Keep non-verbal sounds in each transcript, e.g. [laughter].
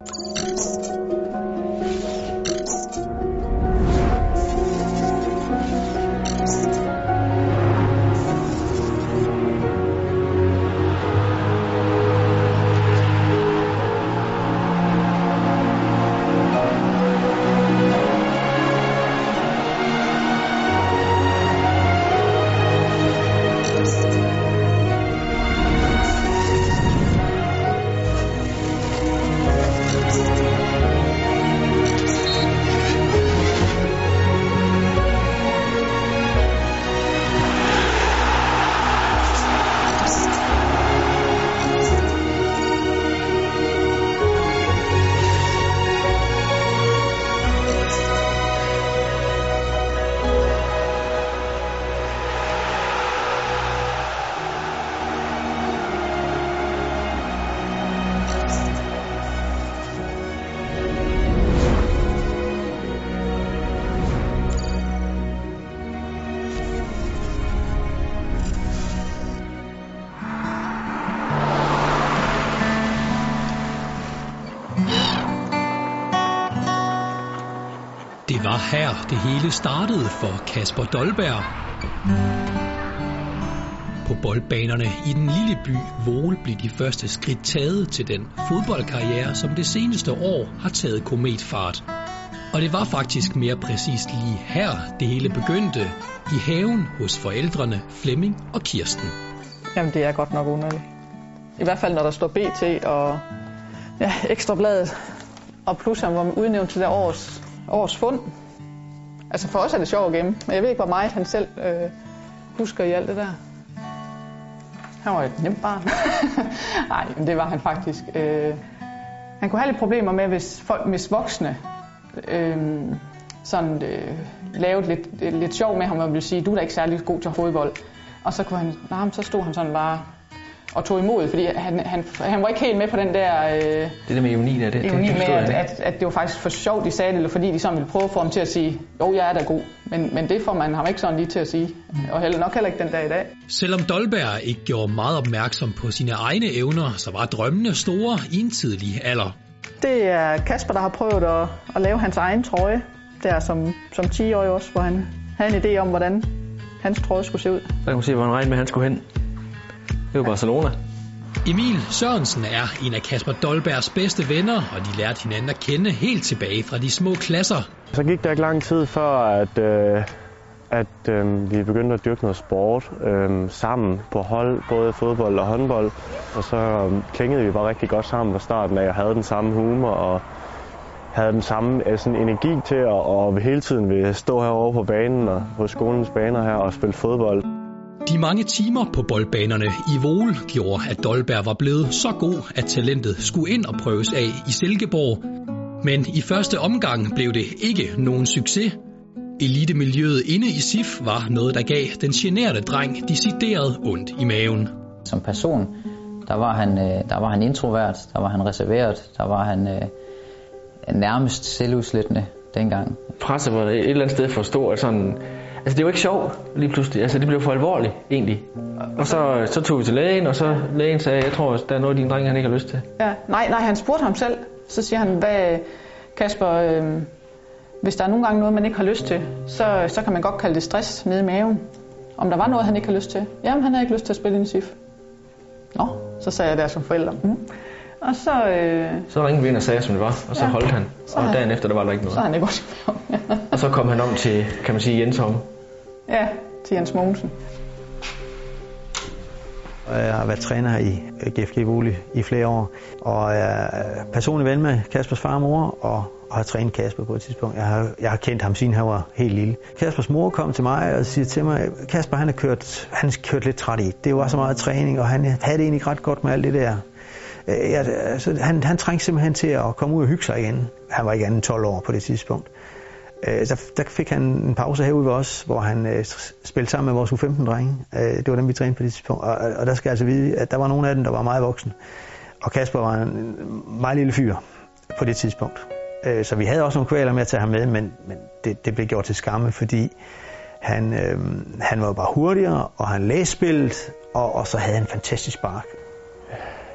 Det var her, det hele startede for Kasper Dolberg. På boldbanerne i den lille by Vole blev de første skridt taget til den fodboldkarriere, som det seneste år har taget kometfart. Og det var faktisk mere præcist lige her, det hele begyndte, i haven hos forældrene Flemming og Kirsten. Jamen, det er godt nok underligt. I hvert fald, når der står BT og ja, Ekstrabladet, og plus han var udnævnt til det års, års fund. Altså for os er det sjovt at gemme, men jeg ved ikke, hvor meget han selv øh, husker i alt det der. Han var et nemt barn. [laughs] Nej, men det var han faktisk. Øh, han kunne have lidt problemer med, hvis, folk, hvis voksne øh, sådan, øh, lavede lidt, lidt sjov med ham og ville sige, du er da ikke særlig god til fodbold. Og så, kunne han, nah, så stod han sådan bare og tog imod, fordi han, han, han var ikke helt med på den der... Øh, Det der med ironi der, det, ironi det, det med, forstod jeg at, at, at det var faktisk for sjovt, de sagde det, eller fordi de sådan ville prøve at få ham til at sige, jo, jeg er da god. Men, men det får man ham ikke sådan lige til at sige. Og heller, nok heller ikke den dag i dag. Selvom Dolberg ikke gjorde meget opmærksom på sine egne evner, så var drømmene store i en tidlig alder. Det er Kasper, der har prøvet at, at lave hans egen trøje, der som, som 10-årig også, hvor han havde en idé om, hvordan hans trøje skulle se ud. Så kan man se, hvor han regnede med, at han skulle hen. Det var Barcelona. Emil Sørensen er en af Kasper Dolbergs bedste venner, og de lærte hinanden at kende helt tilbage fra de små klasser. Så gik der ikke lang tid før, at, øh, at øh, vi begyndte at dyrke noget sport øh, sammen på hold, både fodbold og håndbold. Og så øh, klingede vi bare rigtig godt sammen fra starten af, og havde den samme humor og havde den samme øh, sådan energi til at og hele tiden vil stå herovre på banen og på skolens baner her og spille fodbold. De mange timer på boldbanerne i Vole gjorde, at Dolberg var blevet så god, at talentet skulle ind og prøves af i Silkeborg. Men i første omgang blev det ikke nogen succes. Elitemiljøet inde i SIF var noget, der gav den generede dreng decideret ondt i maven. Som person, der var han, øh, der var han introvert, der var han reserveret, der var han øh, nærmest selvudslættende dengang. Presset var et eller andet sted for stor, sådan... Altså, det var ikke sjovt lige pludselig. Altså, det blev for alvorligt, egentlig. Og så, så tog vi til lægen, og så lægen sagde, jeg tror, der er noget, din dreng han ikke har lyst til. Ja, nej, nej, han spurgte ham selv. Så siger han, hvad, Kasper, øh, hvis der er nogle gange noget, man ikke har lyst til, så, så kan man godt kalde det stress nede i maven. Om der var noget, han ikke har lyst til. Jamen, han havde ikke lyst til at spille i en SIF. Nå, så sagde jeg der som forældre. Mm. Og så, øh, Så ringede vi ind og sagde, som det var, og så Ja. holdt han. Så Og han- dagen efter, der var der ikke så er noget. han ikke også i. Og så kom han om til, kan man sige, Jens Holm. ja, til Jens Mogensen. Og Jeg har været træner i øh, GFG Vole i flere år, og jeg er personlig ven med Kaspers far og mor, og, og har trænet Kasper på et tidspunkt. Jeg har, jeg har kendt ham siden han var helt lille. Kaspers mor kom til mig og siger til mig, Kasper han har kørt, han har kørt lidt træt i. Det var så meget træning, og han havde det egentlig ret godt med alt det der. Øh, Jeg, altså, han, han trængte simpelthen til at komme ud og hygge sig igen. Han var ikke andet 12 år på det tidspunkt. Øh, Der, der fik han en pause herude ved os, hvor han øh, spillede sammen med vores U15-drenge. Øh, det var dem, vi trænede på det tidspunkt. Og, og der skal jeg altså vide, at der var nogle af dem, der var meget voksne. Og Kasper var en meget lille fyr på det tidspunkt. Øh, så vi havde også nogle kvaler med at tage ham med, men, men det, det blev gjort til skamme, fordi han, øh, han var bare hurtigere, og han læste spillet, og, og så havde han en fantastisk spark.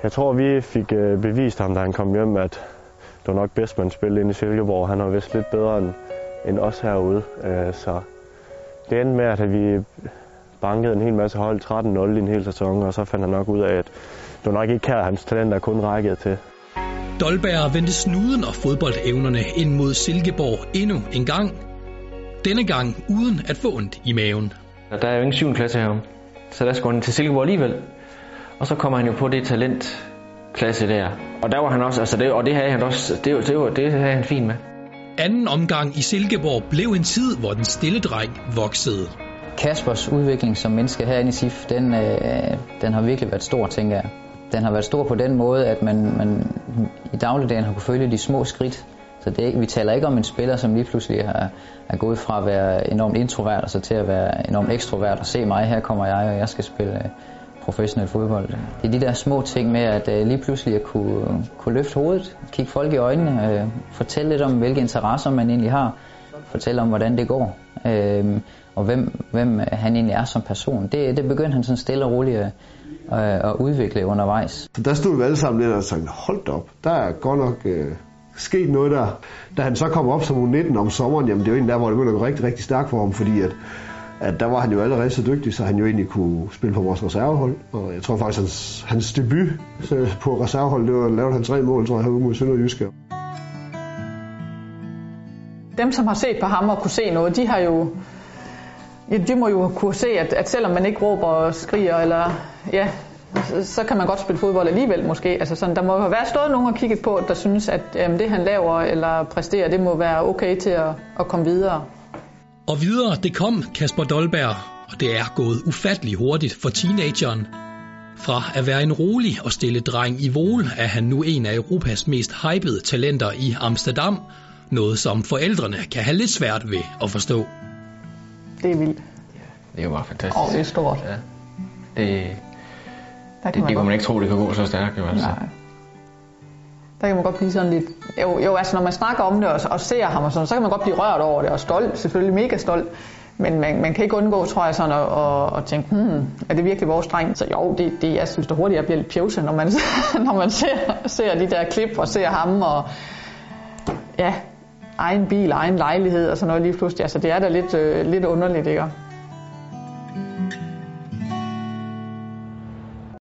Jeg tror, vi fik øh, bevist ham, da han kom hjem, at det var nok bedst, man spillede ind i Silkeborg. Han var vist lidt bedre end, end os herude. Øh, så det endte med, at vi bankede en hel masse hold 13-0 i en hel sæson, og så fandt han nok ud af, at det var nok ikke her, hans talenter kun rækkede til. Dolberg vendte snuden og fodboldevnerne ind mod Silkeborg endnu en gang. Denne gang uden at få ondt i maven. Der er jo ingen 7. klasse herom, så der skulle han til Silkeborg alligevel. Og så kommer han jo på det talentklasse der. Og der var han også, altså det, og det havde han også, det, det, var, det havde han fint med. Anden omgang i Silkeborg blev en tid, hvor den stille dreng voksede. Kaspers udvikling som menneske herinde i SIF, den, øh, den har virkelig været stor, tænker jeg. Den har været stor på den måde, at man, man i dagligdagen har kunne følge de små skridt. Så det vi taler ikke om en spiller, som lige pludselig er, er gået fra at være enormt introvert og så til at være enormt ekstrovert og se mig, her kommer jeg, og jeg skal spille øh, professionel fodbold. Det er de der små ting med at øh, lige pludselig at kunne, kunne løfte hovedet, kigge folk i øjnene, øh, fortælle lidt om, hvilke interesser man egentlig har, fortælle om, hvordan det går, øh, og hvem, hvem han egentlig er som person. Det, det begyndte han sådan stille og roligt at, at, at udvikle undervejs. Så Der stod vi alle sammen lidt og sagde, hold op, der er godt nok øh, sket noget der. Da han så kom op som U19 om sommeren, jamen det var en der, hvor det begyndte at gå rigtig, rigtig stærkt for ham, fordi at at der var han jo allerede så dygtig, så han jo egentlig kunne spille på vores reservehold. Og jeg tror faktisk, hans, hans debut øh, på reservehold, det var lavet han tre mål, tror jeg, herude mod Sønderjyske. Dem, som har set på ham og kunne se noget, de har jo Ja, de må jo kunne se, at, at selvom man ikke råber og skriger, eller, ja, så, så kan man godt spille fodbold alligevel måske. Altså sådan, der må jo være stået nogen og kigget på, der synes, at jamen, det han laver eller præsterer, det må være okay til at, at komme videre. Og videre, det kom Kasper Dolberg, og det er gået ufattelig hurtigt for teenageren. Fra at være en rolig og stille dreng i Vol, er han nu en af Europas mest hypede talenter i Amsterdam, noget som forældrene kan have lidt svært ved at forstå. Det er vildt. Det er jo bare fantastisk. Og det er stort. Ja. Det, Der det, det kunne man ikke tro, det kunne gå så stærkt. Jo, altså. Nej. Der kan man godt blive sådan lidt... Jo, jo altså når man snakker om det og, og ser ham og sådan, så kan man godt blive rørt over det og stolt, selvfølgelig mega stolt. Men man, man kan ikke undgå, tror jeg, sådan at, at, at tænke, hmm, er det virkelig vores dreng? Så jo, det, det, jeg synes da hurtigt, jeg bliver lidt pjevse, når man, [laughs] når man ser, ser de der klip og ser ham og ja, egen bil, egen lejlighed og sådan noget lige pludselig. Altså det er da lidt, øh, lidt underligt, ikke?